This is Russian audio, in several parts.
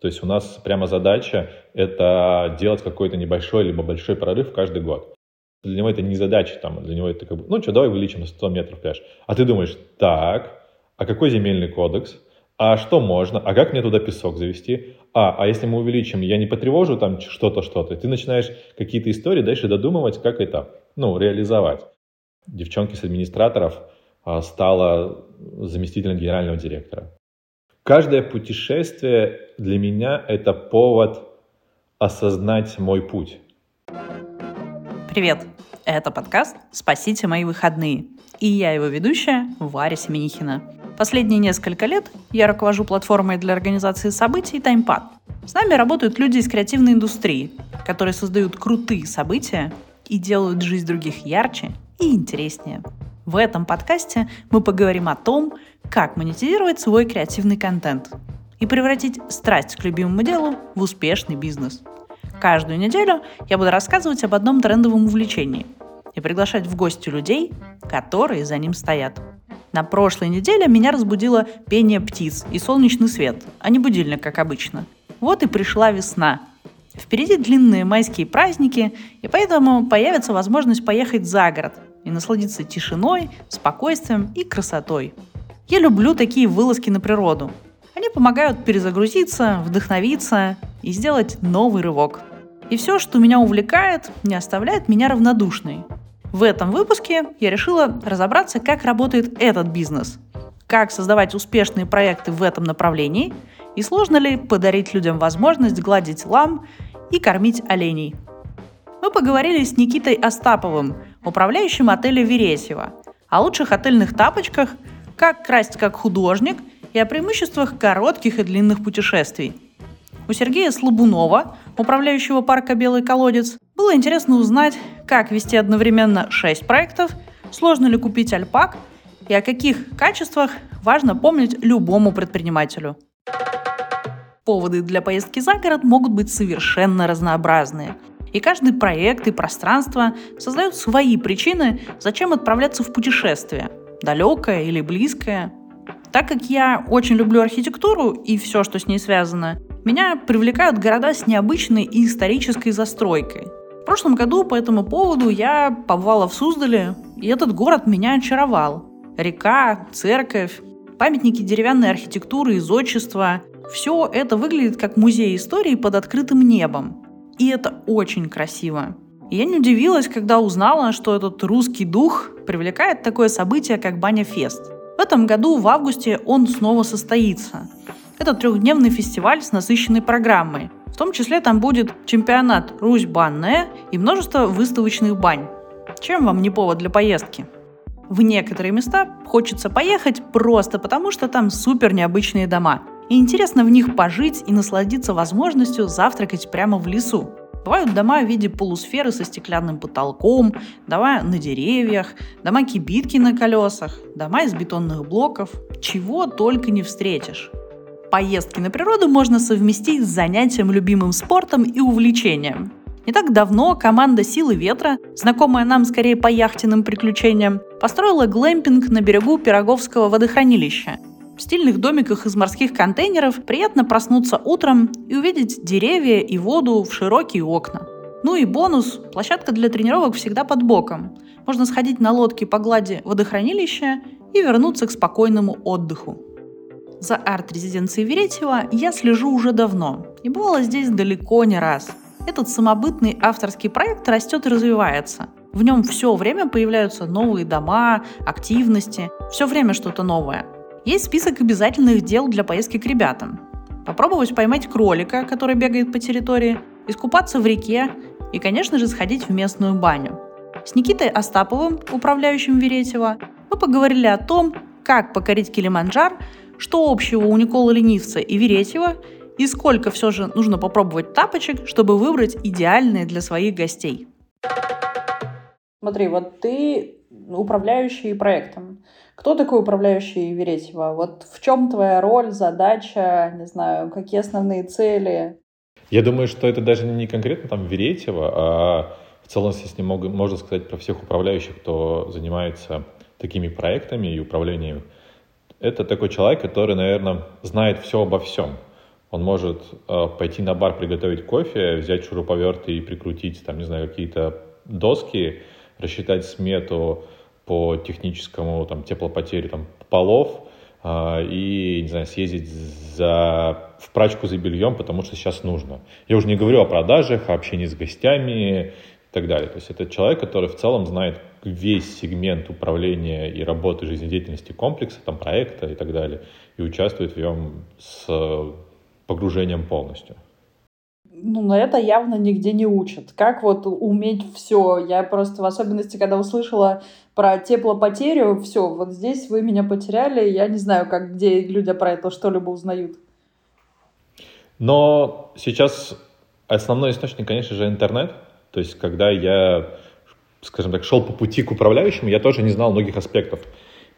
То есть у нас прямо задача — это делать какой-то небольшой либо большой прорыв каждый год. Для него это не задача, там, для него это как бы, ну что, давай увеличим на 100 метров пляж. А ты думаешь, так, а какой земельный кодекс? А что можно? А как мне туда песок завести? А, а если мы увеличим, я не потревожу там что-то, что-то. Ты начинаешь какие-то истории дальше додумывать, как это, ну, реализовать. Девчонки с администраторов а, стала заместителем генерального директора. Каждое путешествие для меня это повод осознать мой путь. Привет! Это подкаст «Спасите мои выходные». И я его ведущая Варя Семенихина. Последние несколько лет я руковожу платформой для организации событий TimePad. С нами работают люди из креативной индустрии, которые создают крутые события и делают жизнь других ярче и интереснее. В этом подкасте мы поговорим о том, как монетизировать свой креативный контент и превратить страсть к любимому делу в успешный бизнес. Каждую неделю я буду рассказывать об одном трендовом увлечении и приглашать в гости людей, которые за ним стоят. На прошлой неделе меня разбудило пение птиц и солнечный свет, а не будильник, как обычно. Вот и пришла весна. Впереди длинные майские праздники, и поэтому появится возможность поехать за город и насладиться тишиной, спокойствием и красотой. Я люблю такие вылазки на природу. Они помогают перезагрузиться, вдохновиться и сделать новый рывок. И все, что меня увлекает, не оставляет меня равнодушной. В этом выпуске я решила разобраться, как работает этот бизнес, как создавать успешные проекты в этом направлении и сложно ли подарить людям возможность гладить лам и кормить оленей. Мы поговорили с Никитой Остаповым, управляющим отеля Вересьева, о лучших отельных тапочках – как красть как художник и о преимуществах коротких и длинных путешествий. У Сергея Слабунова, управляющего парка «Белый колодец», было интересно узнать, как вести одновременно 6 проектов, сложно ли купить альпак и о каких качествах важно помнить любому предпринимателю. Поводы для поездки за город могут быть совершенно разнообразные. И каждый проект и пространство создают свои причины, зачем отправляться в путешествие – далекое или близкое. Так как я очень люблю архитектуру и все, что с ней связано, меня привлекают города с необычной и исторической застройкой. В прошлом году по этому поводу я побывала в Суздале, и этот город меня очаровал. Река, церковь, памятники деревянной архитектуры и зодчества – все это выглядит как музей истории под открытым небом. И это очень красиво. Я не удивилась, когда узнала, что этот русский дух привлекает такое событие, как Баня Фест. В этом году, в августе, он снова состоится. Это трехдневный фестиваль с насыщенной программой. В том числе там будет чемпионат «Русь банная» и множество выставочных бань. Чем вам не повод для поездки? В некоторые места хочется поехать просто потому, что там супер необычные дома. И интересно в них пожить и насладиться возможностью завтракать прямо в лесу. Бывают дома в виде полусферы со стеклянным потолком, дома на деревьях, дома-кибитки на колесах, дома из бетонных блоков. Чего только не встретишь. Поездки на природу можно совместить с занятием любимым спортом и увлечением. Не так давно команда «Силы ветра», знакомая нам скорее по яхтенным приключениям, построила глэмпинг на берегу Пироговского водохранилища – в стильных домиках из морских контейнеров приятно проснуться утром и увидеть деревья и воду в широкие окна. Ну и бонус – площадка для тренировок всегда под боком. Можно сходить на лодке по глади водохранилища и вернуться к спокойному отдыху. За арт-резиденцией Веретьева я слежу уже давно и бывала здесь далеко не раз. Этот самобытный авторский проект растет и развивается. В нем все время появляются новые дома, активности, все время что-то новое – есть список обязательных дел для поездки к ребятам. Попробовать поймать кролика, который бегает по территории, искупаться в реке и, конечно же, сходить в местную баню. С Никитой Остаповым, управляющим Веретьева, мы поговорили о том, как покорить Килиманджар, что общего у Никола Ленивца и Веретьева, и сколько все же нужно попробовать тапочек, чтобы выбрать идеальные для своих гостей. Смотри, вот ты управляющий проектом. Кто такой управляющий Веретьева? Вот в чем твоя роль, задача, не знаю, какие основные цели? Я думаю, что это даже не конкретно там Веретьева, а в целом, если можно сказать про всех управляющих, кто занимается такими проектами и управлением. Это такой человек, который, наверное, знает все обо всем. Он может э, пойти на бар, приготовить кофе, взять шуруповерты и прикрутить, там, не знаю, какие-то доски, рассчитать смету по техническому, там, теплопотере, там, полов, э, и, не знаю, съездить за, в прачку за бельем, потому что сейчас нужно. Я уже не говорю о продажах, о общении с гостями и так далее. То есть это человек, который в целом знает весь сегмент управления и работы жизнедеятельности комплекса, там, проекта и так далее, и участвует в нем с погружением полностью? Ну, на это явно нигде не учат. Как вот уметь все? Я просто в особенности, когда услышала про теплопотерю, все, вот здесь вы меня потеряли, я не знаю, как где люди про это что-либо узнают. Но сейчас основной источник, конечно же, интернет. То есть, когда я, скажем так, шел по пути к управляющему, я тоже не знал многих аспектов.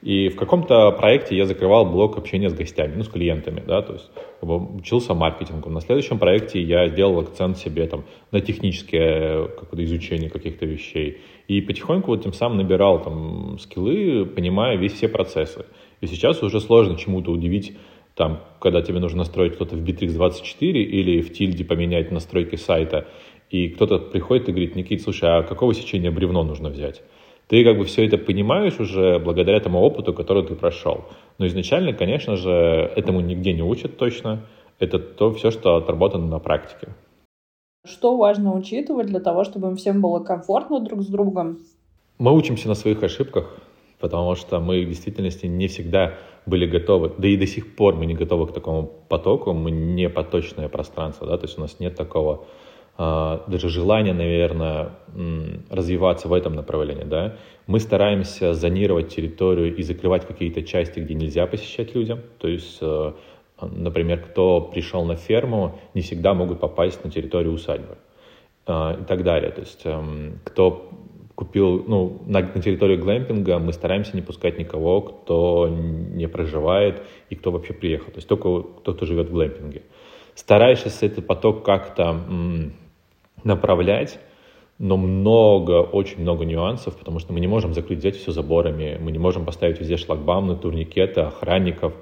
И в каком-то проекте я закрывал блок общения с гостями, ну, с клиентами, да, то есть учился маркетингу. На следующем проекте я сделал акцент себе там на техническое какое-то изучение каких-то вещей. И потихоньку вот тем самым набирал там скиллы, понимая весь все процессы. И сейчас уже сложно чему-то удивить, там, когда тебе нужно настроить кто-то в Bittrex24 или в тильде поменять настройки сайта, и кто-то приходит и говорит, Никит, слушай, а какого сечения бревно нужно взять? ты как бы все это понимаешь уже благодаря тому опыту, который ты прошел. Но изначально, конечно же, этому нигде не учат точно. Это то все, что отработано на практике. Что важно учитывать для того, чтобы им всем было комфортно друг с другом? Мы учимся на своих ошибках, потому что мы в действительности не всегда были готовы, да и до сих пор мы не готовы к такому потоку, мы не поточное пространство, да, то есть у нас нет такого а, даже желание, наверное, развиваться в этом направлении, да, мы стараемся зонировать территорию и закрывать какие-то части, где нельзя посещать людям. То есть, э, например, кто пришел на ферму, не всегда могут попасть на территорию усадьбы а, и так далее. То есть, эм, кто купил, ну, на, на территорию глэмпинга мы стараемся не пускать никого, кто не проживает и кто вообще приехал. То есть только кто, кто живет в глэмпинге. Стараешься этот поток как-то направлять, но много, очень много нюансов, потому что мы не можем закрыть взять все заборами, мы не можем поставить везде шлагбаумы, турникеты, охранников.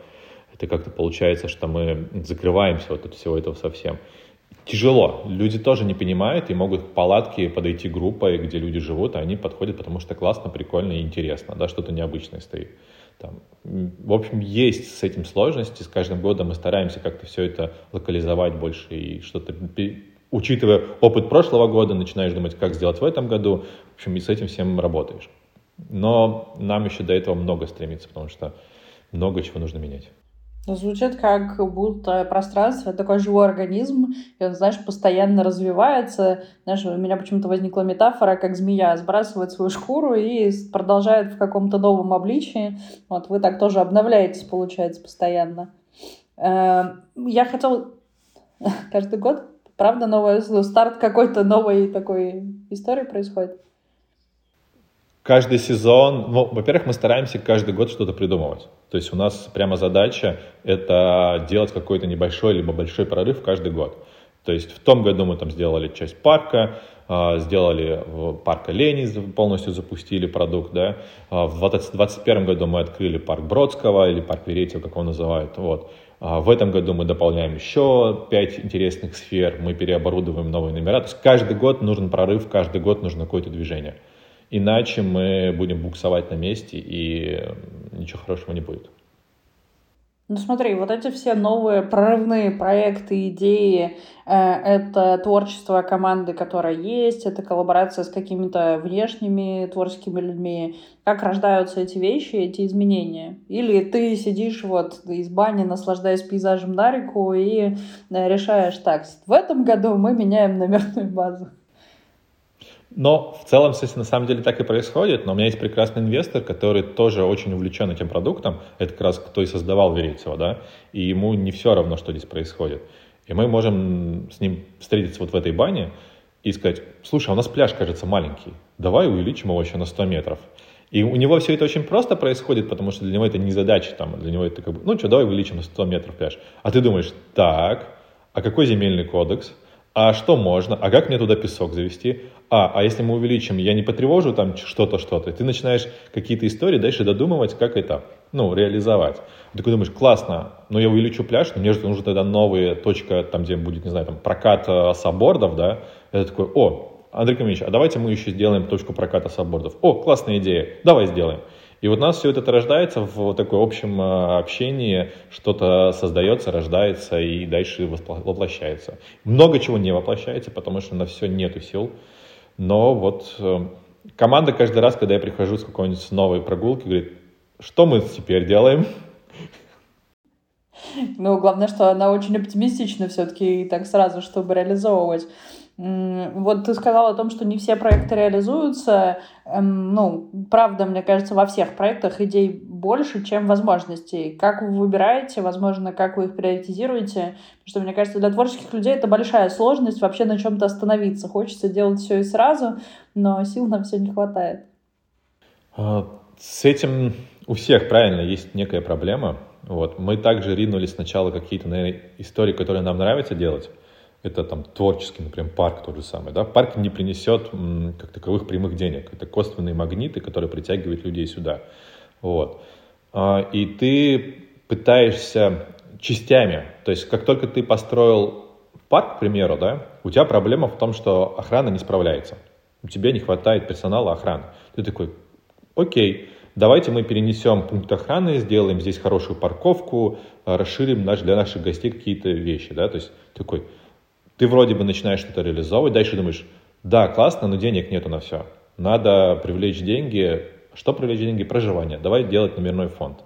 Это как-то получается, что мы закрываемся вот от всего этого совсем. Тяжело. Люди тоже не понимают и могут к палатке подойти группой, где люди живут, а они подходят, потому что классно, прикольно и интересно, да, что-то необычное стоит. Там, в общем, есть с этим сложности. С каждым годом мы стараемся как-то все это локализовать больше и что-то учитывая опыт прошлого года, начинаешь думать, как сделать в этом году. В общем, и с этим всем работаешь. Но нам еще до этого много стремиться, потому что много чего нужно менять. Ну, звучит как будто пространство — такой живой организм, и он, знаешь, постоянно развивается. Знаешь, у меня почему-то возникла метафора, как змея сбрасывает свою шкуру и продолжает в каком-то новом обличии. Вот вы так тоже обновляетесь, получается, постоянно. Эм, я хотела каждый год Правда, новая, старт какой-то новой такой истории происходит? Каждый сезон, ну, во-первых, мы стараемся каждый год что-то придумывать. То есть у нас прямо задача это делать какой-то небольшой либо большой прорыв каждый год. То есть в том году мы там сделали часть парка, а, сделали парк оленей, полностью запустили продукт, да. А, в 2021 году мы открыли парк Бродского или парк Веретьева, как его называют, вот. А, в этом году мы дополняем еще пять интересных сфер, мы переоборудовываем новые номера. То есть каждый год нужен прорыв, каждый год нужно какое-то движение. Иначе мы будем буксовать на месте, и ничего хорошего не будет. Ну смотри, вот эти все новые прорывные проекты, идеи, э, это творчество команды, которая есть, это коллаборация с какими-то внешними творческими людьми. Как рождаются эти вещи, эти изменения? Или ты сидишь вот из бани, наслаждаясь пейзажем на реку и э, решаешь, так, в этом году мы меняем номерную базу. Но в целом, естественно, на самом деле так и происходит. Но у меня есть прекрасный инвестор, который тоже очень увлечен этим продуктом. Это как раз кто и создавал Верицева, да. И ему не все равно, что здесь происходит. И мы можем с ним встретиться вот в этой бане и сказать, слушай, а у нас пляж, кажется, маленький. Давай увеличим его еще на 100 метров. И у него все это очень просто происходит, потому что для него это не задача, там, для него это как бы, ну что, давай увеличим на 100 метров пляж. А ты думаешь, так, а какой земельный кодекс? А что можно? А как мне туда песок завести? А, а если мы увеличим, я не потревожу там что-то, что-то. Ты начинаешь какие-то истории дальше додумывать, как это ну, реализовать. Ты такой думаешь, классно, но я увеличу пляж, но мне же нужна тогда новая точка, там, где будет, не знаю, там, прокат э, саббордов, да. Я такой, о, Андрей Камилович, а давайте мы еще сделаем точку проката саббордов. О, классная идея, давай сделаем. И вот у нас все это рождается в такой общем э, общении, что-то создается, рождается и дальше воплощается. Много чего не воплощается, потому что на все нету сил. Но вот э, команда каждый раз, когда я прихожу с какой-нибудь новой прогулки, говорит, что мы теперь делаем? Ну, главное, что она очень оптимистична все-таки и так сразу, чтобы реализовывать. Вот ты сказал о том, что не все проекты реализуются. Эм, ну, правда, мне кажется, во всех проектах идей больше, чем возможностей. Как вы выбираете, возможно, как вы их приоритизируете? Потому что, мне кажется, для творческих людей это большая сложность вообще на чем-то остановиться. Хочется делать все и сразу, но сил на все не хватает. А, с этим у всех, правильно, есть некая проблема. Вот. Мы также ринулись сначала какие-то, наверное, истории, которые нам нравится делать это там творческий, например, парк тот же самый, да, парк не принесет как таковых прямых денег, это косвенные магниты, которые притягивают людей сюда, вот, а, и ты пытаешься частями, то есть как только ты построил парк, к примеру, да, у тебя проблема в том, что охрана не справляется, у тебя не хватает персонала охраны, ты такой, окей, давайте мы перенесем пункт охраны, сделаем здесь хорошую парковку, расширим наш, для наших гостей какие-то вещи, да, то есть такой, ты вроде бы начинаешь что-то реализовывать, дальше думаешь, да, классно, но денег нету на все. Надо привлечь деньги. Что привлечь деньги? Проживание. Давай делать номерной фонд.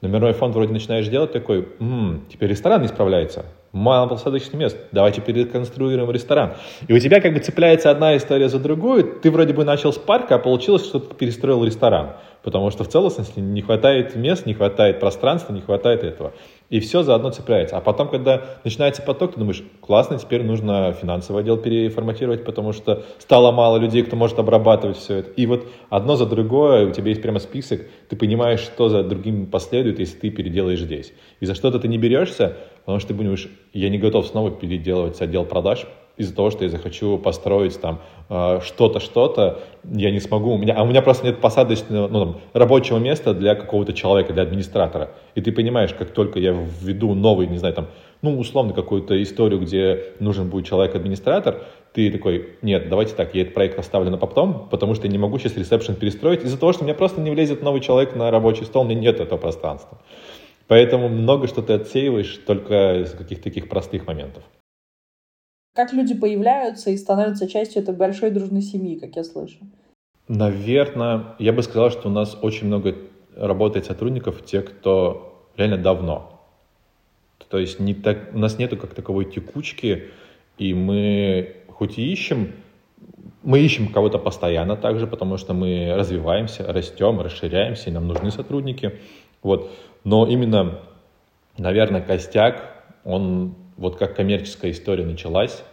Номерной фонд вроде начинаешь делать такой, м-м, теперь ресторан не справляется. Мало посадочных мест. Давайте переконструируем ресторан. И у тебя как бы цепляется одна история за другую. Ты вроде бы начал с парка, а получилось, что ты перестроил ресторан. Потому что в целостности не хватает мест, не хватает пространства, не хватает этого и все заодно цепляется. А потом, когда начинается поток, ты думаешь, классно, теперь нужно финансовый отдел переформатировать, потому что стало мало людей, кто может обрабатывать все это. И вот одно за другое, у тебя есть прямо список, ты понимаешь, что за другим последует, если ты переделаешь здесь. И за что-то ты не берешься, потому что ты думаешь, я не готов снова переделывать отдел продаж, из-за того, что я захочу построить там э, что-то, что-то, я не смогу. У меня, а у меня просто нет посадочного, ну, там, рабочего места для какого-то человека, для администратора. И ты понимаешь, как только я введу новый, не знаю, там, ну, условно, какую-то историю, где нужен будет человек-администратор, ты такой, нет, давайте так, я этот проект оставлю на потом, потому что я не могу сейчас ресепшн перестроить из-за того, что у меня просто не влезет новый человек на рабочий стол, у меня нет этого пространства. Поэтому много что ты отсеиваешь только из каких-то таких простых моментов. Как люди появляются и становятся частью этой большой дружной семьи, как я слышу? Наверное, я бы сказал, что у нас очень много работает сотрудников, те, кто реально давно. То есть не так, у нас нету как таковой текучки, и мы хоть и ищем, мы ищем кого-то постоянно также, потому что мы развиваемся, растем, расширяемся, и нам нужны сотрудники. Вот. Но именно, наверное, костяк, он вот как коммерческая история началась,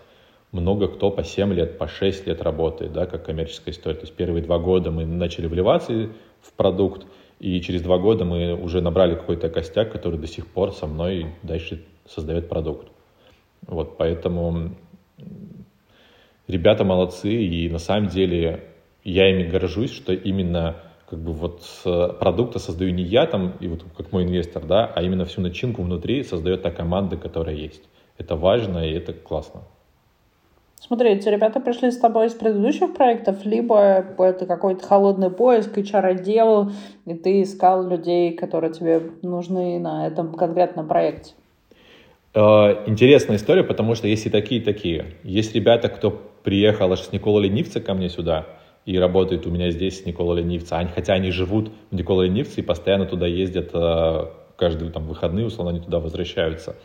много кто по 7 лет, по 6 лет работает, да, как коммерческая история. То есть первые два года мы начали вливаться в продукт, и через два года мы уже набрали какой-то костяк, который до сих пор со мной дальше создает продукт. Вот, поэтому ребята молодцы, и на самом деле я ими горжусь, что именно как бы вот продукта создаю не я там, и вот как мой инвестор, да, а именно всю начинку внутри создает та команда, которая есть. Это важно, и это классно. Смотри, эти ребята пришли с тобой из предыдущих проектов, либо это какой-то холодный поиск, HR-отдел, и ты искал людей, которые тебе нужны на этом конкретном проекте? Э, интересная история, потому что есть и такие, и такие. Есть ребята, кто приехал аж с Никола Ленивца ко мне сюда, и работает у меня здесь с Никола Ленивца. хотя они живут в Никола Ленивце и постоянно туда ездят э, каждые там, выходные, условно, они туда возвращаются.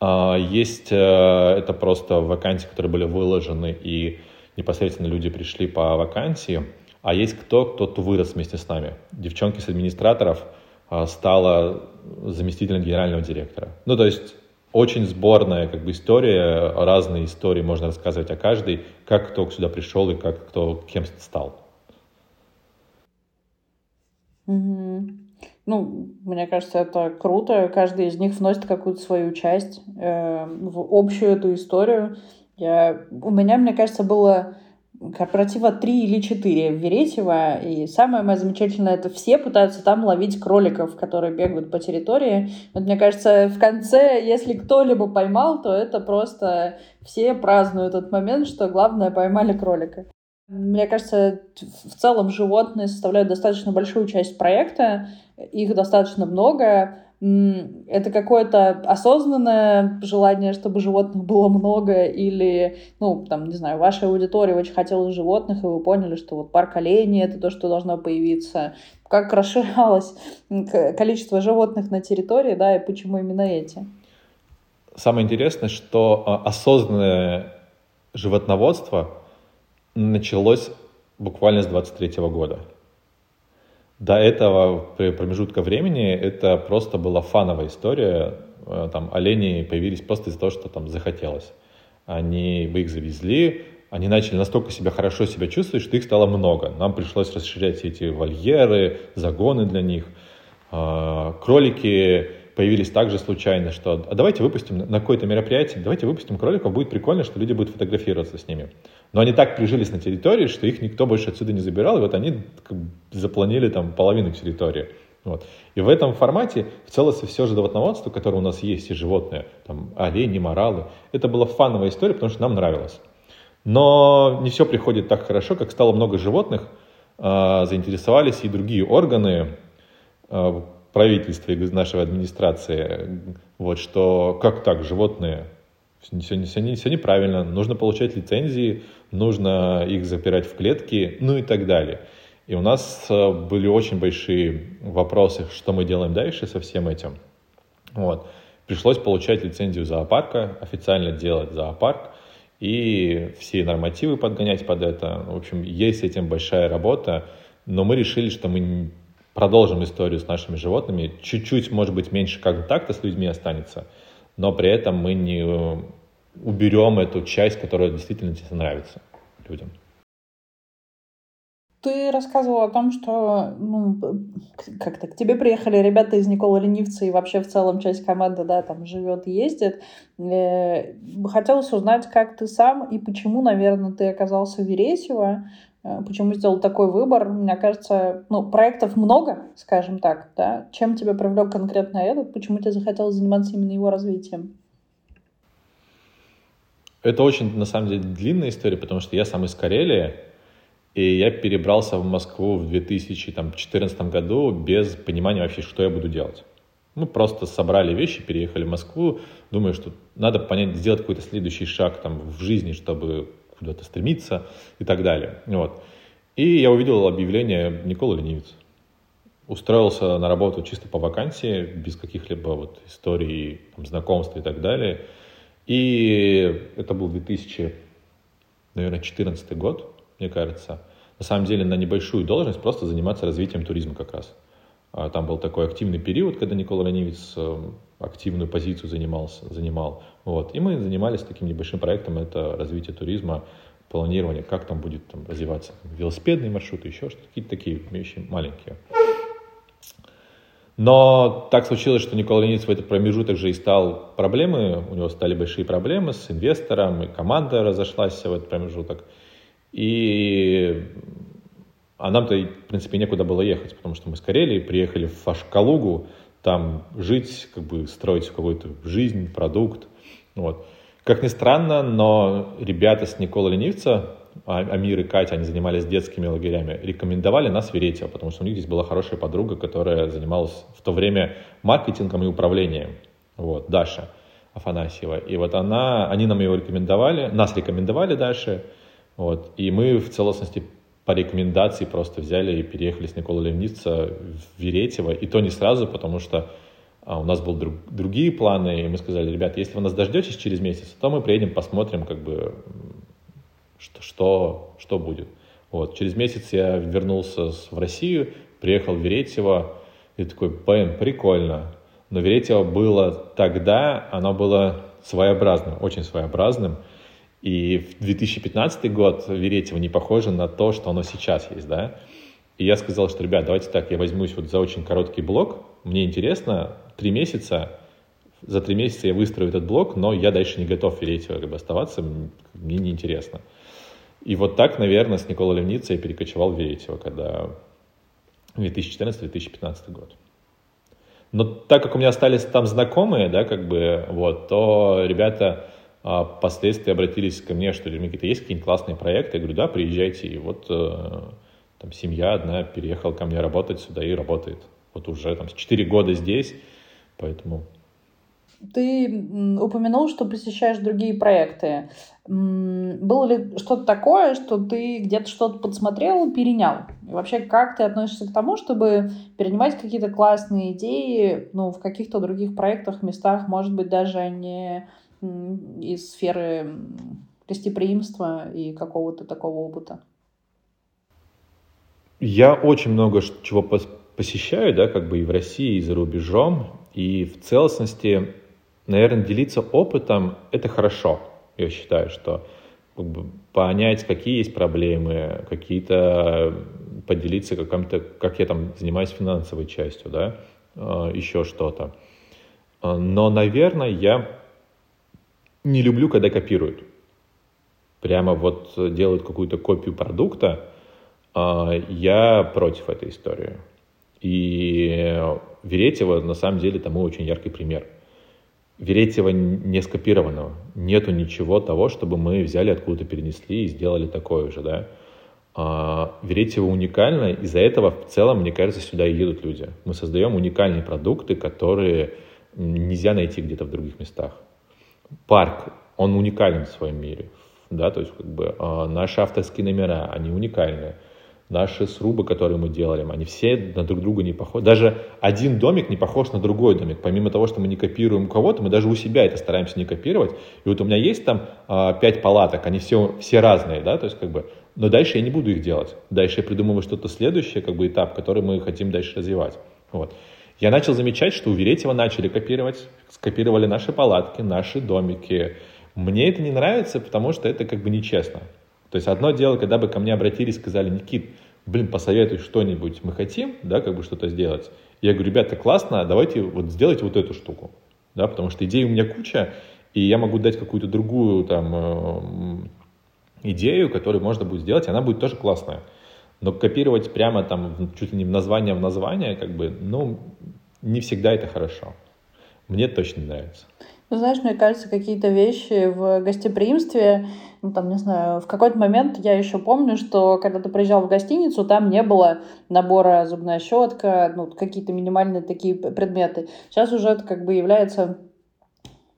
А, есть э, это просто вакансии, которые были выложены, и непосредственно люди пришли по вакансии. А есть кто, кто-то вырос вместе с нами. Девчонки с администраторов а, стала заместителем генерального директора. Ну, то есть очень сборная как бы история, разные истории можно рассказывать о каждой, как кто сюда пришел и как кто кем стал. Mm-hmm. Ну, мне кажется, это круто. Каждый из них вносит какую-то свою часть э, в общую эту историю. Я, у меня, мне кажется, было корпоратива три или четыре в Веретьево, и самое мое замечательное, это все пытаются там ловить кроликов, которые бегают по территории. Вот мне кажется, в конце, если кто-либо поймал, то это просто все празднуют этот момент, что главное, поймали кролика. Мне кажется, в целом животные составляют достаточно большую часть проекта, их достаточно много, это какое-то осознанное желание, чтобы животных было много, или, ну, там, не знаю, ваша аудитория очень хотела животных, и вы поняли, что вот парк оленей — это то, что должно появиться. Как расширялось количество животных на территории, да, и почему именно эти? Самое интересное, что а, осознанное животноводство началось буквально с 23 года до этого промежутка времени это просто была фановая история. Э, там олени появились просто из-за того, что там захотелось. Они, вы их завезли, они начали настолько себя хорошо себя чувствовать, что их стало много. Нам пришлось расширять эти вольеры, загоны для них. А, кролики появились также случайно, что а давайте выпустим на какое-то мероприятие, давайте выпустим кроликов, будет прикольно, что люди будут фотографироваться с ними. Но они так прижились на территории, что их никто больше отсюда не забирал, и вот они запланили там половину территории. Вот. И в этом формате в целости все животноводство, которое у нас есть, и животные, там олени, моралы, это была фановая история, потому что нам нравилось. Но не все приходит так хорошо, как стало много животных, э, заинтересовались и другие органы, э, правительства и нашей администрации, вот, что как так, животные, все, все, все, неправильно, нужно получать лицензии, нужно их запирать в клетки, ну и так далее. И у нас э, были очень большие вопросы, что мы делаем дальше со всем этим. Вот. Пришлось получать лицензию зоопарка, официально делать зоопарк и все нормативы подгонять под это. В общем, есть с этим большая работа, но мы решили, что мы продолжим историю с нашими животными. Чуть-чуть, может быть, меньше контакта с людьми останется, но при этом мы не э, уберем эту часть, которая действительно тебе нравится людям. Ты рассказывал о том, что ну, как-то к тебе приехали ребята из Никола Ленивца и вообще в целом часть команды, да, там живет ездит. Э, хотелось узнать, как ты сам и почему, наверное, ты оказался в Вересево. Э, почему сделал такой выбор? Мне кажется, ну, проектов много, скажем так, да? Чем тебя привлек конкретно этот? Почему тебе захотелось заниматься именно его развитием? Это очень, на самом деле, длинная история, потому что я сам из Карелии, и я перебрался в Москву в 2014 году без понимания вообще, что я буду делать. Мы просто собрали вещи, переехали в Москву, думаю, что надо понять, сделать какой-то следующий шаг там в жизни, чтобы куда-то стремиться и так далее. Вот. И я увидел объявление Никола Ленивец. Устроился на работу чисто по вакансии, без каких-либо вот историй, там, знакомств и так далее. И это был 2014 год, мне кажется. На самом деле на небольшую должность просто заниматься развитием туризма как раз. А там был такой активный период, когда Никола Ленивец эм, активную позицию занимался, занимал. Вот. И мы занимались таким небольшим проектом, это развитие туризма, планирование, как там будет там, развиваться велосипедные маршруты, еще что-то, какие-то такие вещи маленькие. Но так случилось, что Никола Ленинец в этот промежуток же и стал проблемы, у него стали большие проблемы с инвестором, и команда разошлась в этот промежуток. И а нам-то, в принципе, некуда было ехать, потому что мы с Карелии приехали в Фашкалугу, там жить, как бы строить какую-то жизнь, продукт. Вот. Как ни странно, но ребята с Никола Ленивца, а, Амир и Катя, они занимались детскими лагерями, рекомендовали нас Веретьево, потому что у них здесь была хорошая подруга, которая занималась в то время маркетингом и управлением. Вот, Даша Афанасьева. И вот она, они нам его рекомендовали, нас рекомендовали дальше. Вот, и мы в целостности по рекомендации просто взяли и переехали с Никола Ленивца в Веретьево. И то не сразу, потому что а, у нас были друг, другие планы, и мы сказали, ребят, если вы нас дождетесь через месяц, то мы приедем, посмотрим, как бы, что, что, что будет. Вот. Через месяц я вернулся в Россию, приехал в Веретьево, и такой, блин, прикольно. Но Веретьево было тогда, оно было своеобразным, очень своеобразным. И в 2015 год Веретьево не похоже на то, что оно сейчас есть, да. И я сказал, что, ребят, давайте так, я возьмусь вот за очень короткий блок, мне интересно, три месяца, за три месяца я выстрою этот блок, но я дальше не готов в Веретьево как бы, оставаться, мне неинтересно. И вот так, наверное, с Николой Левница я перекочевал в Веретево, когда 2014-2015 год. Но так как у меня остались там знакомые, да, как бы, вот, то ребята впоследствии обратились ко мне, что, Дмитрий, какие-то есть какие-нибудь классные проекты? Я говорю, да, приезжайте. И вот э, там семья одна переехала ко мне работать сюда и работает. Вот уже там с 4 года здесь, поэтому ты упомянул, что посещаешь другие проекты. Было ли что-то такое, что ты где-то что-то подсмотрел, перенял? И вообще, как ты относишься к тому, чтобы перенимать какие-то классные идеи ну, в каких-то других проектах, местах, может быть, даже не из сферы гостеприимства и какого-то такого опыта? Я очень много чего посещаю, да, как бы и в России, и за рубежом, и в целостности наверное, делиться опытом — это хорошо. Я считаю, что как бы, понять, какие есть проблемы, какие-то поделиться каким-то, как я там занимаюсь финансовой частью, да, а, еще что-то. А, но, наверное, я не люблю, когда копируют. Прямо вот делают какую-то копию продукта. А, я против этой истории. И Веретева на самом деле тому очень яркий пример – Веретьева не скопированного. Нету ничего того, чтобы мы взяли откуда-то перенесли и сделали такое же, да. А, Веретьево уникально, из-за этого в целом, мне кажется, сюда и едут люди. Мы создаем уникальные продукты, которые нельзя найти где-то в других местах. Парк, он уникален в своем мире, да, то есть как бы а, наши авторские номера, они уникальные наши срубы, которые мы делали, они все на друг друга не похожи. Даже один домик не похож на другой домик. Помимо того, что мы не копируем кого-то, мы даже у себя это стараемся не копировать. И вот у меня есть там а, пять палаток, они все, все разные, да, то есть как бы, но дальше я не буду их делать. Дальше я придумываю что-то следующее, как бы этап, который мы хотим дальше развивать. Вот. Я начал замечать, что у Веретьева начали копировать, скопировали наши палатки, наши домики. Мне это не нравится, потому что это как бы нечестно. То есть одно дело, когда бы ко мне обратились, сказали, Никит, блин, посоветуй что-нибудь, мы хотим, да, как бы что-то сделать. Я говорю, ребята, классно, давайте вот сделайте вот эту штуку, да, потому что идей у меня куча, и я могу дать какую-то другую там э, идею, которую можно будет сделать, и она будет тоже классная. Но копировать прямо там чуть ли не название в название, как бы, ну, не всегда это хорошо. Мне точно нравится. Ну, знаешь, мне кажется, какие-то вещи в гостеприимстве, ну, там, не знаю, в какой-то момент я еще помню, что когда ты приезжал в гостиницу, там не было набора зубная щетка, ну, какие-то минимальные такие предметы. Сейчас уже это как бы является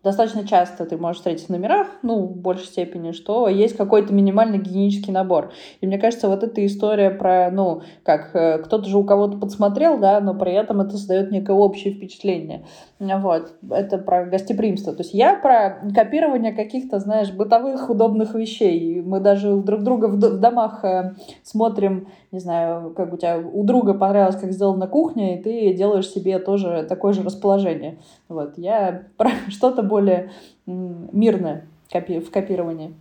достаточно часто ты можешь встретить в номерах, ну, в большей степени, что есть какой-то минимальный гигиенический набор. И мне кажется, вот эта история про, ну, как э, кто-то же у кого-то подсмотрел, да, но при этом это создает некое общее впечатление. Вот. Это про гостеприимство. То есть я про копирование каких-то, знаешь, бытовых удобных вещей. Мы даже друг друга в домах э, смотрим, не знаю, как у тебя у друга понравилось, как сделана кухня, и ты делаешь себе тоже такое же расположение. Вот. Я про что-то более мирное в копировании.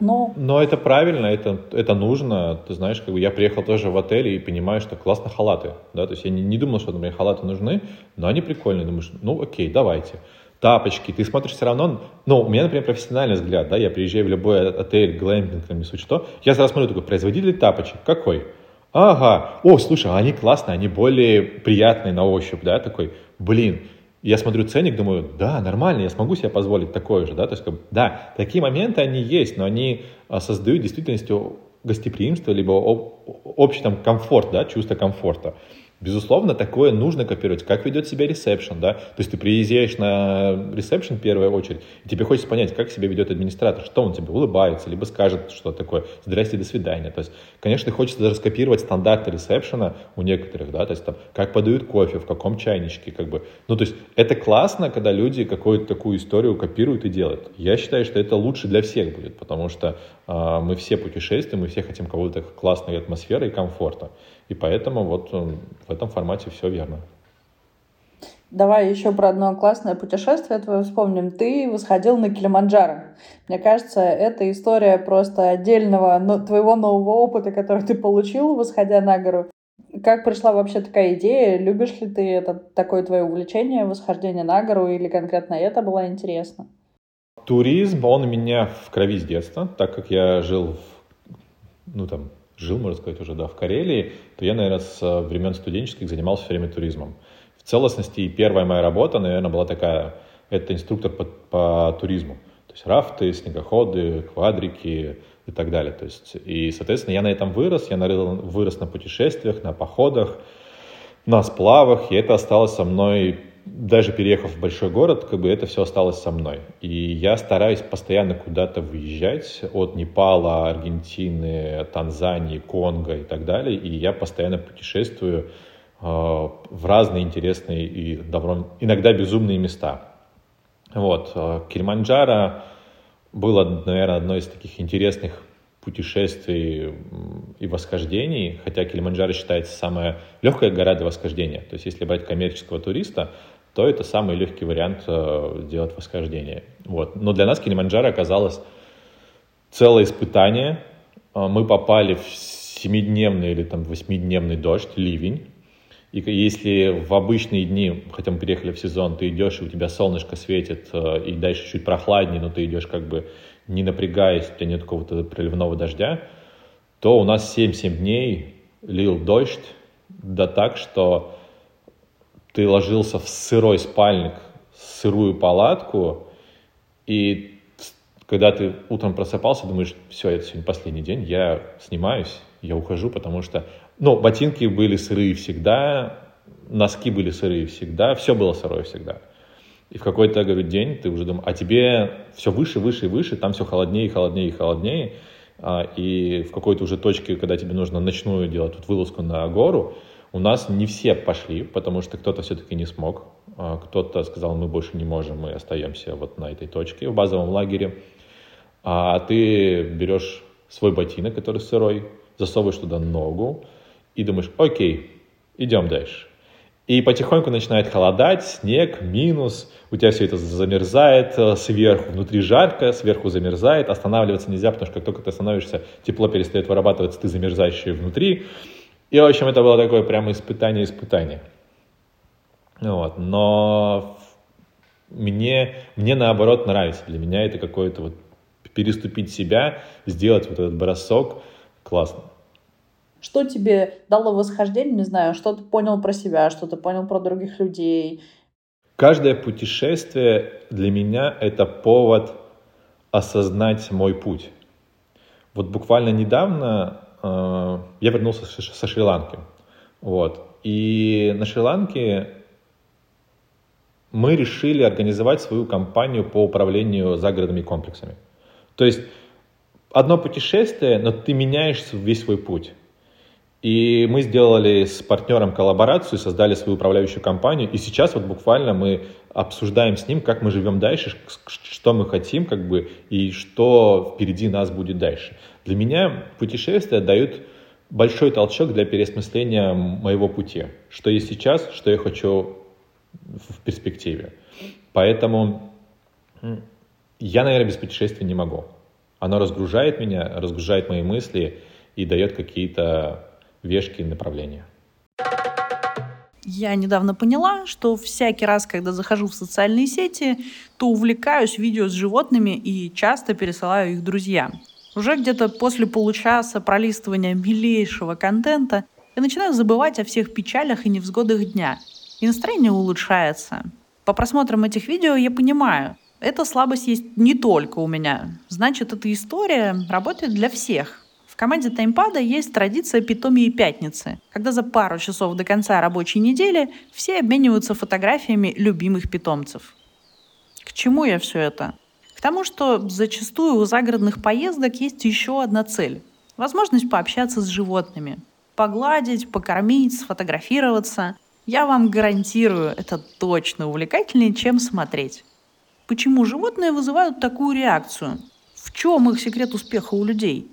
Но... Но это правильно, это, это нужно. Ты знаешь, как бы я приехал тоже в отель и понимаю, что классно халаты. Да? То есть я не, не думал, что, например, халаты нужны, но они прикольные. Думаешь, ну окей, давайте. Тапочки, ты смотришь все равно, ну, у меня, например, профессиональный взгляд, да, я приезжаю в любой отель, глэмпинг, там, не суть что, я сразу смотрю, такой, производитель тапочек, какой? Ага, о, слушай, они классные, они более приятные на ощупь, да, такой, блин, я смотрю ценник, думаю, да, нормально, я смогу себе позволить такое же, да, то есть, как, да, такие моменты, они есть, но они а, создают в действительности гостеприимство, либо общий там комфорт, да, чувство комфорта. Безусловно, такое нужно копировать. Как ведет себя ресепшн, да? То есть ты приезжаешь на ресепшн в первую очередь, и тебе хочется понять, как себя ведет администратор, что он тебе улыбается, либо скажет что такое «здрасте, до свидания». То есть, конечно, хочется даже скопировать стандарты ресепшена у некоторых, да, то есть там, как подают кофе, в каком чайничке, как бы. Ну, то есть это классно, когда люди какую-то такую историю копируют и делают. Я считаю, что это лучше для всех будет, потому что э, мы все путешествуем, мы все хотим какого-то классной атмосферы и комфорта. И поэтому вот э, в этом формате все верно. Давай еще про одно классное путешествие твое вспомним. Ты восходил на Килиманджаро. Мне кажется, это история просто отдельного но, твоего нового опыта, который ты получил, восходя на гору. Как пришла вообще такая идея? Любишь ли ты это такое твое увлечение, восхождение на гору, или конкретно это было интересно? Туризм, он у меня в крови с детства, так как я жил в ну там, жил, можно сказать, уже, да, в Карелии, то я, наверное, с времен студенческих занимался все время туризмом. В целостности первая моя работа, наверное, была такая, это инструктор по, по туризму. То есть рафты, снегоходы, квадрики и так далее. То есть, и, соответственно, я на этом вырос, я вырос на путешествиях, на походах, на сплавах, и это осталось со мной даже переехав в большой город, как бы это все осталось со мной. И я стараюсь постоянно куда-то выезжать от Непала, Аргентины, Танзании, Конго и так далее. И я постоянно путешествую э, в разные интересные и давно, иногда безумные места. Вот. Э, Килиманджаро было, наверное, одно из таких интересных путешествий и восхождений, хотя Килиманджаро считается самая легкая гора для восхождения. То есть если брать коммерческого туриста, то это самый легкий вариант э, сделать восхождение. Вот. Но для нас Килиманджаро оказалось целое испытание. Э, мы попали в семидневный или там восьмидневный дождь, ливень. И если в обычные дни, хотя мы переехали в сезон, ты идешь, и у тебя солнышко светит, э, и дальше чуть прохладнее, но ты идешь как бы не напрягаясь, у тебя нет какого-то проливного дождя, то у нас 7-7 дней лил дождь, да так, что ты ложился в сырой спальник, сырую палатку, и когда ты утром просыпался, думаешь, все, это сегодня последний день, я снимаюсь, я ухожу, потому что, ну, ботинки были сырые всегда, носки были сырые всегда, все было сырое всегда. И в какой-то, говорю, день ты уже думаешь, а тебе все выше, выше и выше, там все холоднее, холоднее и холоднее, а, и в какой-то уже точке, когда тебе нужно ночную делать тут вылазку на гору, у нас не все пошли, потому что кто-то все-таки не смог. А, кто-то сказал, мы больше не можем, мы остаемся вот на этой точке в базовом лагере. А ты берешь свой ботинок, который сырой, засовываешь туда ногу и думаешь, окей, идем дальше. И потихоньку начинает холодать, снег, минус, у тебя все это замерзает э, сверху, внутри жарко, сверху замерзает, останавливаться нельзя, потому что как только ты остановишься, тепло перестает вырабатываться, ты замерзающий внутри. И, в общем, это было такое прямо испытание-испытание. Вот. Но мне, мне наоборот нравится. Для меня это какое-то вот переступить себя, сделать вот этот бросок. Классно. Что тебе дало восхождение, не знаю, что ты понял про себя, что ты понял про других людей? Каждое путешествие для меня это повод осознать мой путь. Вот буквально недавно Э, я вернулся со Шри-Ланки. Вот. И на Шри-Ланке мы решили организовать свою компанию по управлению загородными комплексами. То есть одно путешествие, но ты меняешь весь свой путь. И мы сделали с партнером коллаборацию, создали свою управляющую компанию. И сейчас вот буквально мы обсуждаем с ним, как мы живем дальше, что мы хотим, как бы, и что впереди нас будет дальше. Для меня путешествия дают большой толчок для переосмысления моего пути. Что есть сейчас, что я хочу в перспективе. Поэтому я, наверное, без путешествий не могу. Оно разгружает меня, разгружает мои мысли и дает какие-то вешки направления. Я недавно поняла, что всякий раз, когда захожу в социальные сети, то увлекаюсь видео с животными и часто пересылаю их друзьям. Уже где-то после получаса пролистывания милейшего контента я начинаю забывать о всех печалях и невзгодах дня. И настроение улучшается. По просмотрам этих видео я понимаю, эта слабость есть не только у меня. Значит, эта история работает для всех. В команде таймпада есть традиция питомии пятницы, когда за пару часов до конца рабочей недели все обмениваются фотографиями любимых питомцев. К чему я все это? К тому, что зачастую у загородных поездок есть еще одна цель – возможность пообщаться с животными. Погладить, покормить, сфотографироваться. Я вам гарантирую, это точно увлекательнее, чем смотреть. Почему животные вызывают такую реакцию? В чем их секрет успеха у людей?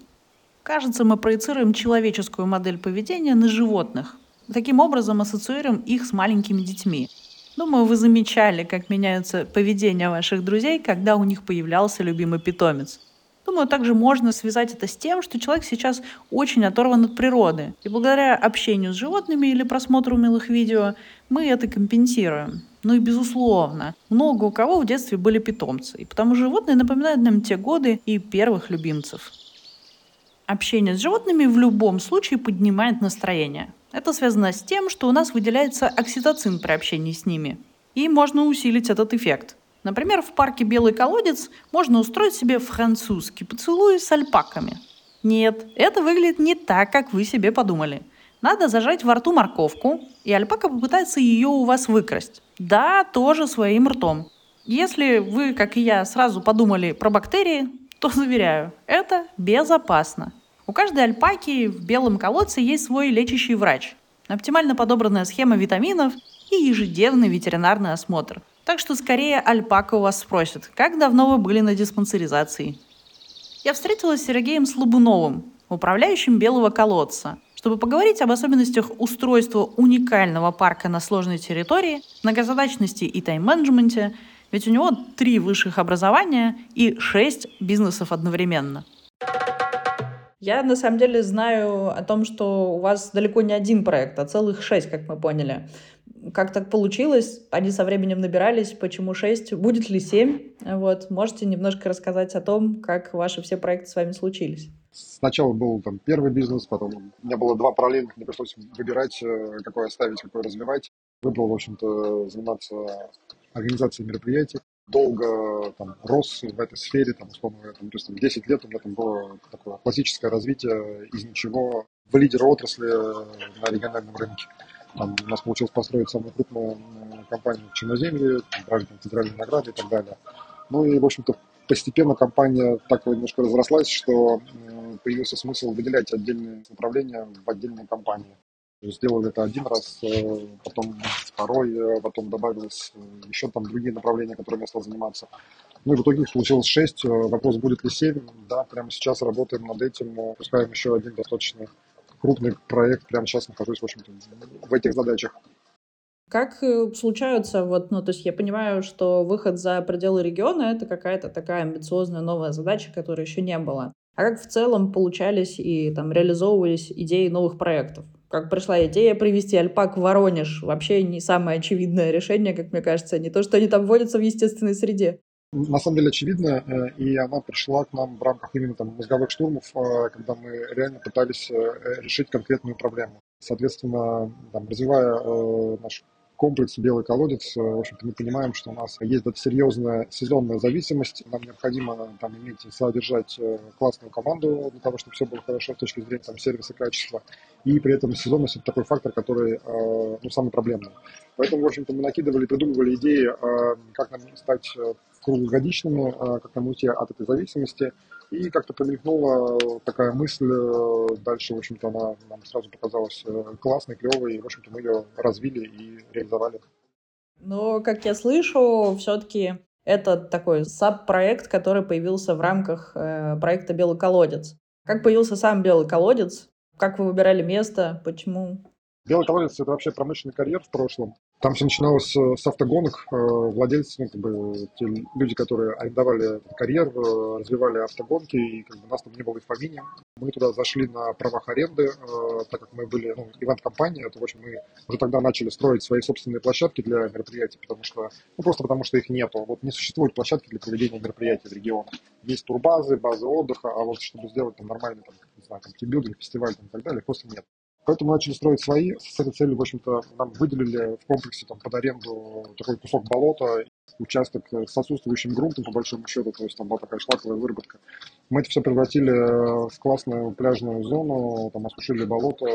Кажется, мы проецируем человеческую модель поведения на животных. Таким образом ассоциируем их с маленькими детьми. Думаю, вы замечали, как меняется поведение ваших друзей, когда у них появлялся любимый питомец. Думаю, также можно связать это с тем, что человек сейчас очень оторван от природы. И благодаря общению с животными или просмотру милых видео мы это компенсируем. Ну и безусловно, много у кого в детстве были питомцы. И потому животные напоминают нам те годы и первых любимцев. Общение с животными в любом случае поднимает настроение. Это связано с тем, что у нас выделяется окситоцин при общении с ними. И можно усилить этот эффект. Например, в парке «Белый колодец» можно устроить себе французский поцелуй с альпаками. Нет, это выглядит не так, как вы себе подумали. Надо зажать во рту морковку, и альпака попытается ее у вас выкрасть. Да, тоже своим ртом. Если вы, как и я, сразу подумали про бактерии, то заверяю, это безопасно. У каждой альпаки в белом колодце есть свой лечащий врач, оптимально подобранная схема витаминов и ежедневный ветеринарный осмотр. Так что скорее альпака у вас спросит, как давно вы были на диспансеризации. Я встретилась с Сергеем Слабуновым, управляющим белого колодца, чтобы поговорить об особенностях устройства уникального парка на сложной территории, многозадачности и тайм-менеджменте – ведь у него три высших образования и шесть бизнесов одновременно. Я на самом деле знаю о том, что у вас далеко не один проект, а целых шесть, как мы поняли. Как так получилось? Они со временем набирались. Почему шесть? Будет ли семь? Вот. Можете немножко рассказать о том, как ваши все проекты с вами случились? Сначала был там первый бизнес, потом у меня было два параллельных, мне пришлось выбирать, э, какой оставить, какой развивать. Выбрал, в общем-то, заниматься организации мероприятий, долго там, рос в этой сфере, там, условно говоря, там, то есть там, 10 лет у меня там было такое классическое развитие из ничего в лидера отрасли на региональном рынке. Там, у нас получилось построить самую крупную компанию в Черноземье, брали там федеральные награды и так далее. Ну и, в общем-то, постепенно компания так немножко разрослась, что появился смысл выделять отдельные направления в отдельные компании. Сделали это один раз, э, потом второй, э, потом добавилось э, еще там другие направления, которыми я стал заниматься. Ну и в итоге их получилось шесть. Вопрос, будет ли семь? Да, прямо сейчас работаем над этим, пускаем еще один достаточно крупный проект. Прямо сейчас нахожусь, в общем-то, в этих задачах. Как случаются, вот, ну, то есть я понимаю, что выход за пределы региона — это какая-то такая амбициозная новая задача, которой еще не было. А как в целом получались и там реализовывались идеи новых проектов? Как пришла идея привести альпак в Воронеж. Вообще не самое очевидное решение, как мне кажется, не то, что они там водятся в естественной среде. На самом деле очевидно, э, и она пришла к нам в рамках именно там мозговых штурмов, э, когда мы реально пытались э, решить конкретную проблему. Соответственно, там, развивая наш комплекс «Белый колодец», э, в общем-то, мы понимаем, что у нас есть серьезная сезонная зависимость. Нам необходимо там иметь, содержать э, классную команду для того, чтобы все было хорошо с точки зрения там, сервиса, качества. И при этом сезонность – это такой фактор, который э, ну, самый проблемный. Поэтому, в общем-то, мы накидывали, придумывали идеи, как нам стать круглогодичными, как нам уйти от этой зависимости – и как-то промелькнула такая мысль, э, дальше, в общем-то, она нам сразу показалась э, классной, клевой, и, в общем-то, мы ее развили и реализовали. Но, как я слышу, все-таки это такой саб-проект, который появился в рамках э, проекта «Белый колодец». Как появился сам «Белый колодец»? Как вы выбирали место? Почему? Белый колодец – это вообще промышленный карьер в прошлом. Там все начиналось с автогонок. Э, владельцы, ну, как бы, те люди, которые арендовали карьер, э, развивали автогонки, и как бы, нас там не было и в помине. Мы туда зашли на правах аренды, э, так как мы были ну, ивент-компания, то, в общем, мы уже тогда начали строить свои собственные площадки для мероприятий, потому что, ну, просто потому что их нету. Вот не существует площадки для проведения мероприятий в регионах. Есть турбазы, базы отдыха, а вот чтобы сделать там нормальный, там, не знаю, там, тимбилдинг, фестиваль там, и так далее, просто нет. Поэтому начали строить свои. С этой целью, в общем-то, нам выделили в комплексе там, под аренду такой кусок болота, участок с отсутствующим грунтом, по большому счету, то есть там была такая шлаковая выработка. Мы это все превратили в классную пляжную зону, там осушили болото,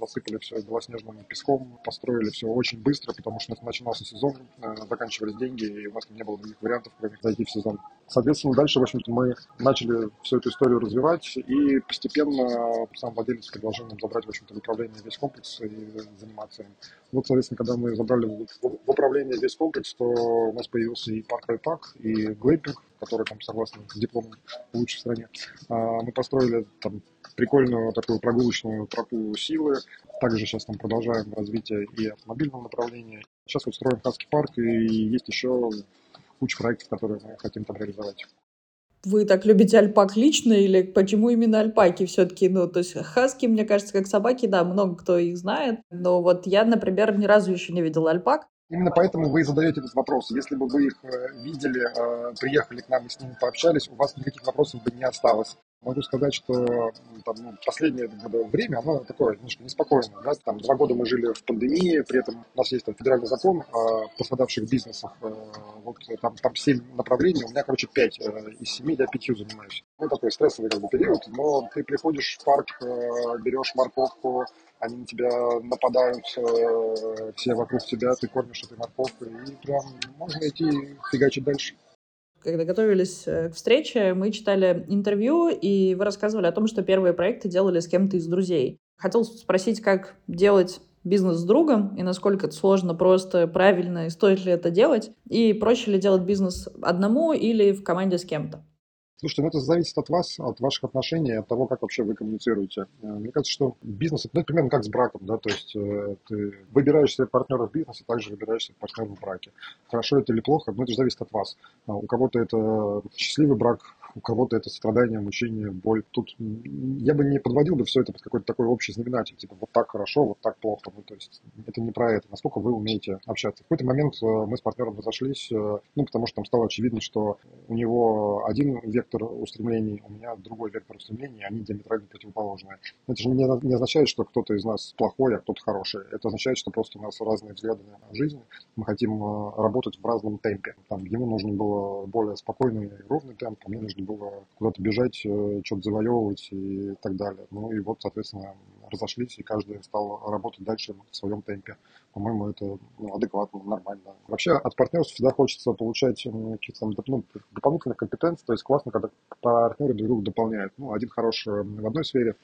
засыпали все белоснежным песком, построили все очень быстро, потому что начинался сезон, э, заканчивались деньги, и у нас не было других вариантов, кроме зайти в сезон. Соответственно, дальше, в общем-то, мы начали всю эту историю развивать, и постепенно сам владелец предложил нам забрать, в общем-то, в управление весь комплекс и заниматься им. Вот, соответственно, когда мы забрали в управление весь комплекс, то у нас появился и парк Альпак, и глэмпинг, который там согласно с дипломом лучший в стране. А, мы построили там прикольную такую прогулочную тропу силы. Также сейчас там продолжаем развитие и автомобильного направления. Сейчас вот строим Хаски парк, и есть еще куча проектов, которые мы хотим там реализовать. Вы так любите альпак лично или почему именно альпаки все-таки? Ну, то есть хаски, мне кажется, как собаки, да, много кто их знает. Но вот я, например, ни разу еще не видела альпак. Именно поэтому вы и задаете этот вопрос. Если бы вы их э, видели, э, приехали к нам и с ними пообщались, у вас никаких вопросов бы не осталось. Могу сказать, что там, ну, последнее время, оно такое немножко неспокойное. Да? Там, два года мы жили в пандемии, при этом у нас есть там, федеральный закон о пострадавших бизнесах. Э, вот, там, там семь направлений, у меня, короче, пять. Э, из семи я пятью занимаюсь. Ну, такой стрессовый как бы, период, но ты приходишь в парк, э, берешь морковку, они на тебя нападают, все вокруг тебя, ты кормишь этой морковкой, и прям можно идти фигачить дальше. Когда готовились э, к встрече, мы читали интервью, и вы рассказывали о том, что первые проекты делали с кем-то из друзей. Хотел спросить, как делать бизнес с другом, и насколько это сложно, просто, правильно, и стоит ли это делать, и проще ли делать бизнес одному или в команде с кем-то. Слушайте, ну это зависит от вас, от ваших отношений, от того, как вообще вы коммуницируете. Э, мне кажется, что бизнес, это ну, примерно как с браком, да, то есть э, ты выбираешь себе партнера в бизнесе, также выбираешь себе партнера в браке. Хорошо это или плохо, но это же зависит от вас. А у кого-то это счастливый брак, у кого-то это страдание, мучение, боль. Тут я бы не подводил бы все это под какой-то такой общий знаменатель, типа вот так хорошо, вот так плохо. Ну, то есть это не про это, насколько вы умеете общаться. В какой-то момент э, мы с партнером разошлись, э, ну, потому что там стало очевидно, что у него один вектор устремлений, у меня другой вектор устремлений, они диаметрально противоположные. Это же не, означает, что кто-то из нас плохой, а кто-то хороший. Это означает, что просто у нас разные взгляды на жизнь, мы хотим э, работать в разном темпе. Там, ему нужен был более спокойный и ровный темп, а мне нужно было куда-то бежать, э, что-то завоевывать и так далее. Ну и вот, соответственно, разошлись, и каждый стал работать дальше в своем темпе. По-моему, это ну, адекватно, нормально. Вообще от партнерства всегда хочется получать какие-то ну, дополнительные компетенции, то есть классно, когда партнеры друг друга дополняют. Ну, один хорош в одной сфере,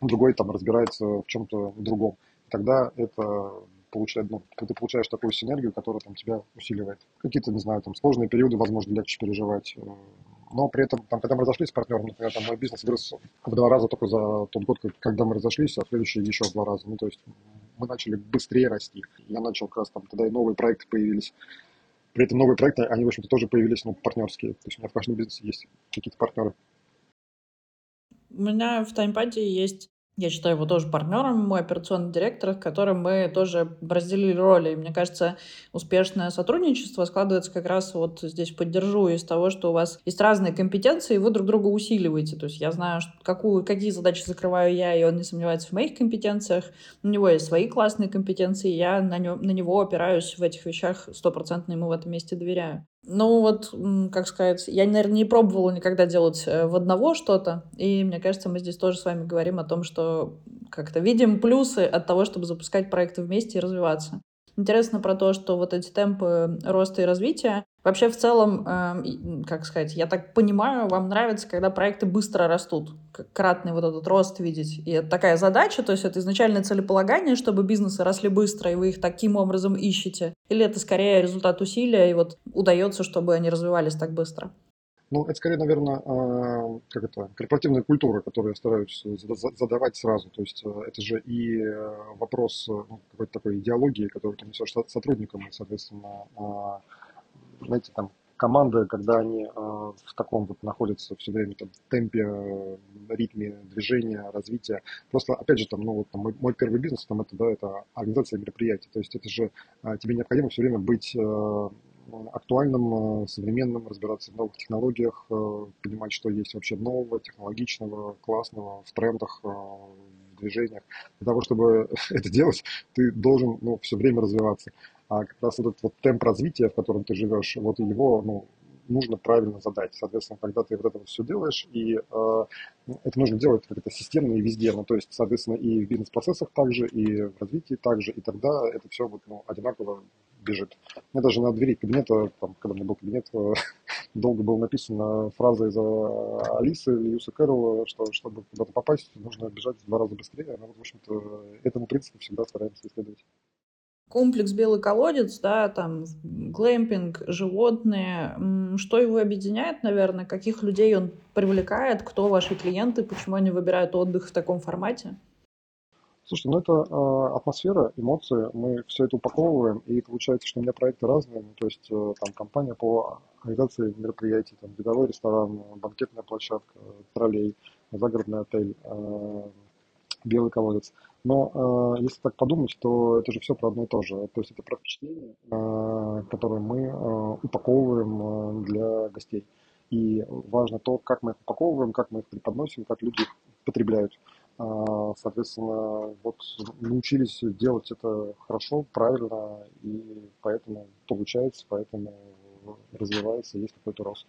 другой там разбирается в чем-то другом. Тогда это получает, ну, ты получаешь такую синергию, которая там тебя усиливает. Какие-то, не знаю, там сложные периоды, возможно, легче переживать. Но при этом, там, когда мы разошлись с партнером, например, там мой бизнес вырос в два раза только за тот год, когда мы разошлись, а следующий еще в два раза. Ну, то есть мы начали быстрее расти. Я начал как раз там, тогда и новые проекты появились. При этом новые проекты, они, в общем-то, тоже появились, ну, партнерские. То есть у меня в каждом бизнесе есть какие-то партнеры. У меня в таймпаде есть я считаю его тоже партнером, мой операционный директор, с которым мы тоже разделили роли. И мне кажется, успешное сотрудничество складывается как раз вот здесь поддержу из того, что у вас есть разные компетенции, и вы друг друга усиливаете. То есть я знаю, какую, какие задачи закрываю я, и он не сомневается в моих компетенциях. У него есть свои классные компетенции, я на, нем, на него опираюсь в этих вещах стопроцентно ему в этом месте доверяю. Ну вот, как сказать, я, наверное, не пробовала никогда делать э, в одного что-то, и мне кажется, мы здесь тоже с вами говорим о том, что как-то видим плюсы от того, чтобы запускать проекты вместе и развиваться. Интересно про то, что вот эти темпы роста и развития, вообще в целом, э, как сказать, я так понимаю, вам нравится, когда проекты быстро растут, кратный вот этот рост видеть. И это такая задача, то есть это изначальное целеполагание, чтобы бизнесы росли быстро, и вы их таким образом ищете? Или это скорее результат усилия, и вот удается, чтобы они развивались так быстро? Ну, это скорее, наверное, а, как это, корпоративная культура, которую я стараюсь задавать сразу. То есть э, это же и э, вопрос э, ну, какой-то такой идеологии, которую ты несешь сотрудникам, и, соответственно, а, знаете, там, команды, когда они в таком вот находятся все время там, темпе, ритме движения, развития. Просто, опять же, там, ну, вот, там, мой, мой первый бизнес, там, это, да, это организация мероприятий. То есть это же а, тебе необходимо все время быть актуальным, э, современным, разбираться в новых технологиях, э, понимать, что есть вообще нового, технологичного, классного в трендах, э, в движениях. Для того, чтобы это делать, ты должен ну, все время развиваться. А как раз этот вот темп развития, в котором ты живешь, вот его ну, нужно правильно задать. Соответственно, когда ты вот это все делаешь, и э, это нужно делать как-то системно и везде, ну, то есть, соответственно, и в бизнес-процессах также, и в развитии также, и тогда это все вот, ну, одинаково бежит. Мне даже на двери кабинета, там, когда у меня был кабинет, э, долго было написано фраза из Алисы Льюса Кэрролла, что чтобы куда-то попасть, нужно бежать в два раза быстрее. Ну, вот, в общем-то, этому принципу всегда стараемся исследовать комплекс «Белый колодец», да, там глэмпинг, животные, что его объединяет, наверное, каких людей он привлекает, кто ваши клиенты, почему они выбирают отдых в таком формате? Слушай, ну это э, атмосфера, эмоции, мы все это упаковываем, и получается, что у меня проекты разные, ну, то есть э, там компания по организации мероприятий, там видовой ресторан, банкетная площадка, троллей, загородный отель, э, белый колодец. Но э, если так подумать, то это же все про одно и то же. То есть это про впечатление, э, которое мы э, упаковываем э, для гостей. И важно то, как мы их упаковываем, как мы их преподносим, как люди их потребляют. А, соответственно, вот научились делать это хорошо, правильно, и поэтому получается, поэтому развивается, есть какой-то рост.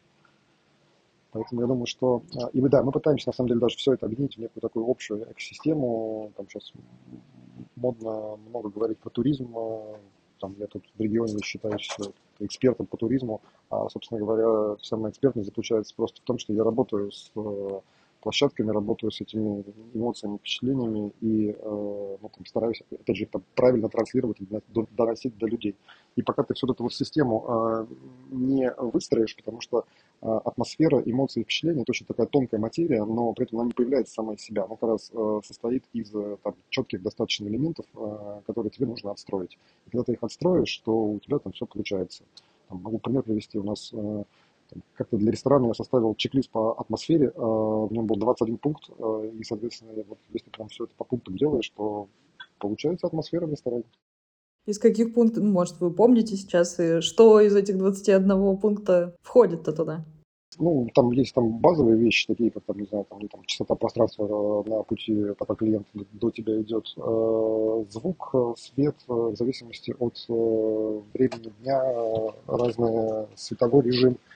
Поэтому я думаю, что... А, и мы, да, мы пытаемся, на самом деле, даже все это объединить в некую такую общую экосистему. Там сейчас модно много говорить про туризм. А, там, я тут в регионе считаюсь экспертом по туризму. А, собственно говоря, вся моя экспертность заключается просто в том, что я работаю с площадками, работаю с этими эмоциями, впечатлениями и э, ну, там, стараюсь, опять же, там, правильно транслировать, доносить до людей. И пока ты всю эту вот систему э, не выстроишь, потому что э, атмосфера, эмоции, впечатления – это очень такая тонкая материя, но при этом она не появляется сама из себя. Она как раз э, состоит из там, четких достаточно элементов, э, которые тебе нужно отстроить. И когда ты их отстроишь, то у тебя там все получается. Там, могу пример привести. У нас э, как-то для ресторана я составил чек-лист по атмосфере, а, в нем был 21 пункт, а, и, соответственно, вот если прям все это по пунктам делаешь, то получается атмосфера в ресторане. Из каких пунктов, ну, может, вы помните сейчас, и что из этих 21 пункта входит-то туда? Ну, там есть там базовые вещи, такие как, там, не знаю, там, там частота пространства на пути, пока клиент до тебя идет, звук, свет, в зависимости от э, времени дня, разный световой режим –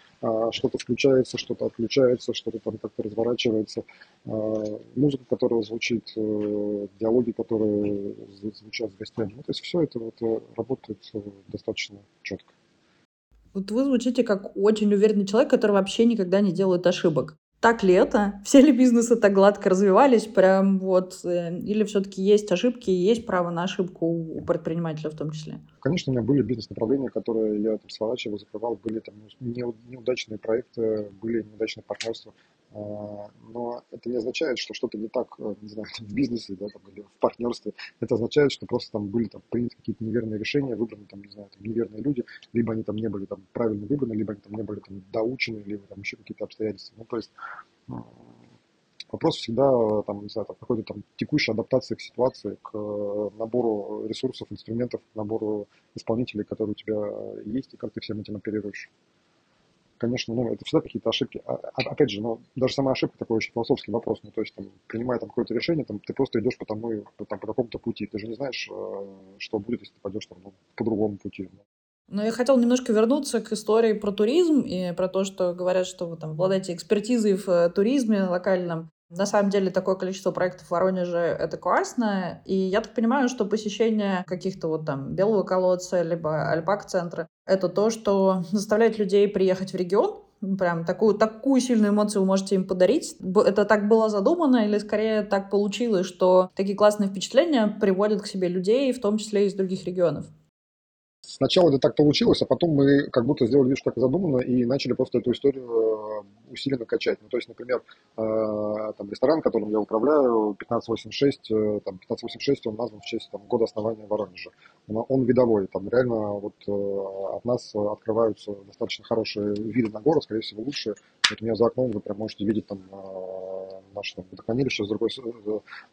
что-то включается, что-то отключается, что-то там как-то разворачивается, а, музыка, которая звучит, э, диалоги, которые звучат с гостями. Ну, то есть все это вот э, работает э, достаточно четко. Вот вы звучите как очень уверенный человек, который вообще никогда не делает ошибок так ли это? Все ли бизнесы так гладко развивались? Прям вот, э, или все-таки есть ошибки и есть право на ошибку у предпринимателя в том числе? Конечно, у меня были бизнес-направления, которые я там сворачивал, закрывал, были там неудачные проекты, были неудачные партнерства. А, но это не означает, что что-то не так, э, не знаю, в бизнесе да, там, или в партнерстве. Это означает, что просто там были там, приняты какие-то неверные решения, выбраны там, не знаю, там, неверные люди, либо они там не были там, правильно выбраны, либо они там не были там, доучены, либо там еще какие-то обстоятельства. Ну, то есть вопрос всегда там, не знаю, там, какой-то там текущей адаптации к ситуации, к э, набору ресурсов, инструментов, к набору исполнителей, которые у тебя есть, и как ты всем этим оперируешь конечно, ну, это всегда какие-то ошибки. А, а, опять же, ну, даже сама ошибка такой очень философский вопрос. Ну, то есть, там, принимая там какое-то решение, там, ты просто идешь по тому, там, по какому-то пути. Ты же не знаешь, э, что будет, если ты пойдешь там, ну, по другому пути. Но я хотела немножко вернуться к истории про туризм и про то, что говорят, что вы там обладаете экспертизой в э, туризме локальном. На самом деле такое количество проектов в Воронеже — это классно. И я так понимаю, что посещение каких-то вот там Белого колодца либо Альпак-центра — это то, что заставляет людей приехать в регион, прям такую, такую сильную эмоцию вы можете им подарить. Это так было задумано или скорее так получилось, что такие классные впечатления приводят к себе людей, в том числе из других регионов? Сначала это так получилось, а потом мы как будто сделали вид, что так задумано, и начали просто эту историю э, усиленно качать. Ну, то есть, например, э, там, ресторан, которым я управляю, 1586, э, там, 1586, он назван в честь там, года основания Воронежа. Он видовой, там реально вот от нас открываются достаточно хорошие виды на город, скорее всего, лучшие. Вот у меня за окном вы прям можете видеть там наше там, водохранилище, с другой,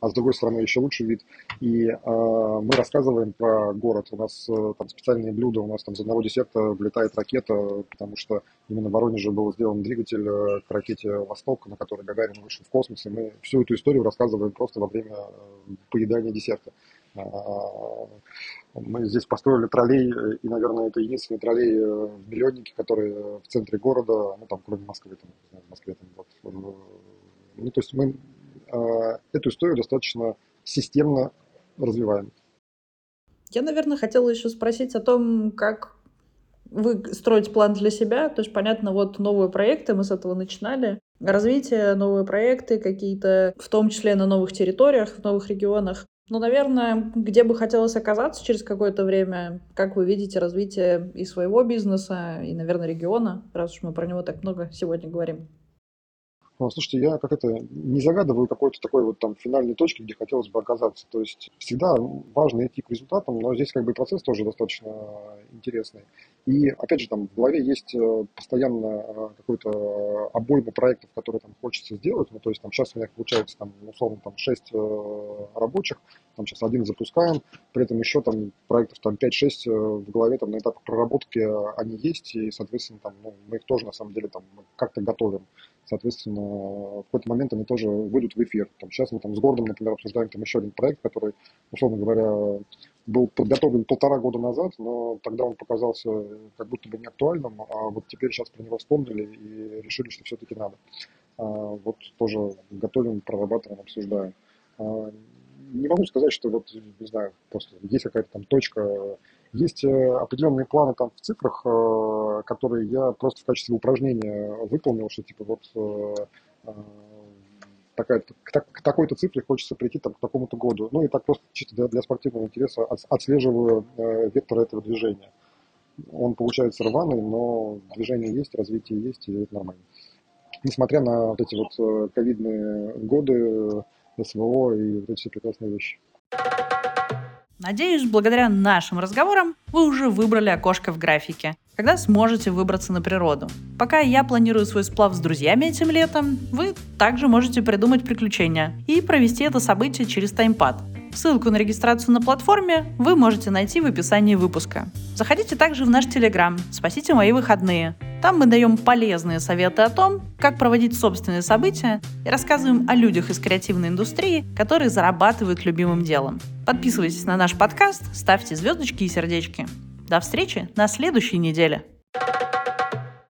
а с другой стороны еще лучший вид. И мы рассказываем про город. У нас там специальные блюда. У нас там из одного десерта влетает ракета, потому что именно в Воронеже был сделан двигатель э, к ракете «Восток», на которой Гагарин вышел в космос. И мы всю эту историю рассказываем просто во время э, поедания десерта. А, мы здесь построили троллей, э, и, наверное, это единственный троллей в миллионнике, который в центре города, ну, там, кроме Москвы, там, в Москве, там, вот, ну, то есть мы эту историю достаточно системно развиваем. Я, наверное, хотела еще спросить о том, как вы строите план для себя. То есть, понятно, вот новые проекты, мы с этого начинали. Развитие, новые проекты какие-то, в том числе на новых территориях, в новых регионах. Ну, наверное, где бы хотелось оказаться через какое-то время, как вы видите развитие и своего бизнеса, и, наверное, региона, раз уж мы про него так много сегодня говорим? Ну, слушайте, я как это не загадываю какой-то такой вот там финальной точки, где хотелось бы оказаться. То есть всегда важно идти к результатам, но здесь как бы процесс тоже достаточно интересный. И опять же там в голове есть э, постоянно э, какой-то обойма проектов, которые там хочется сделать. Ну, то есть там сейчас у меня получается там условно там 6 э, рабочих, там сейчас один запускаем, при этом еще там проектов там 5-6 в голове там на этапах проработки они есть, и, соответственно, там, ну, мы их тоже на самом деле там как-то готовим соответственно, в какой-то момент они тоже выйдут в эфир. Там, сейчас мы там с Гордом, например, обсуждаем там еще один проект, который, условно говоря, был подготовлен полтора года назад, но тогда он показался как будто бы не актуальным, а вот теперь сейчас про него вспомнили и решили, что все-таки надо. А, вот тоже готовим, прорабатываем, обсуждаем. А, не могу сказать, что вот, не знаю, просто есть какая-то там точка есть э, определенные планы там в цифрах, э, которые я просто в качестве упражнения выполнил, что типа вот э, такая, к, такой-то цифре хочется прийти там, к такому-то году. Ну и так просто чисто для, для спортивного интереса отслеживаю вектор этого движения. Он получается рваный, но движение есть, развитие есть, и это нормально. Несмотря на вот эти вот ковидные годы, СВО и вот эти все прекрасные вещи. Надеюсь, благодаря нашим разговорам вы уже выбрали окошко в графике, когда сможете выбраться на природу. Пока я планирую свой сплав с друзьями этим летом, вы также можете придумать приключения и провести это событие через таймпад. Ссылку на регистрацию на платформе вы можете найти в описании выпуска. Заходите также в наш Телеграм «Спасите мои выходные». Там мы даем полезные советы о том, как проводить собственные события и рассказываем о людях из креативной индустрии, которые зарабатывают любимым делом. Подписывайтесь на наш подкаст, ставьте звездочки и сердечки. До встречи на следующей неделе.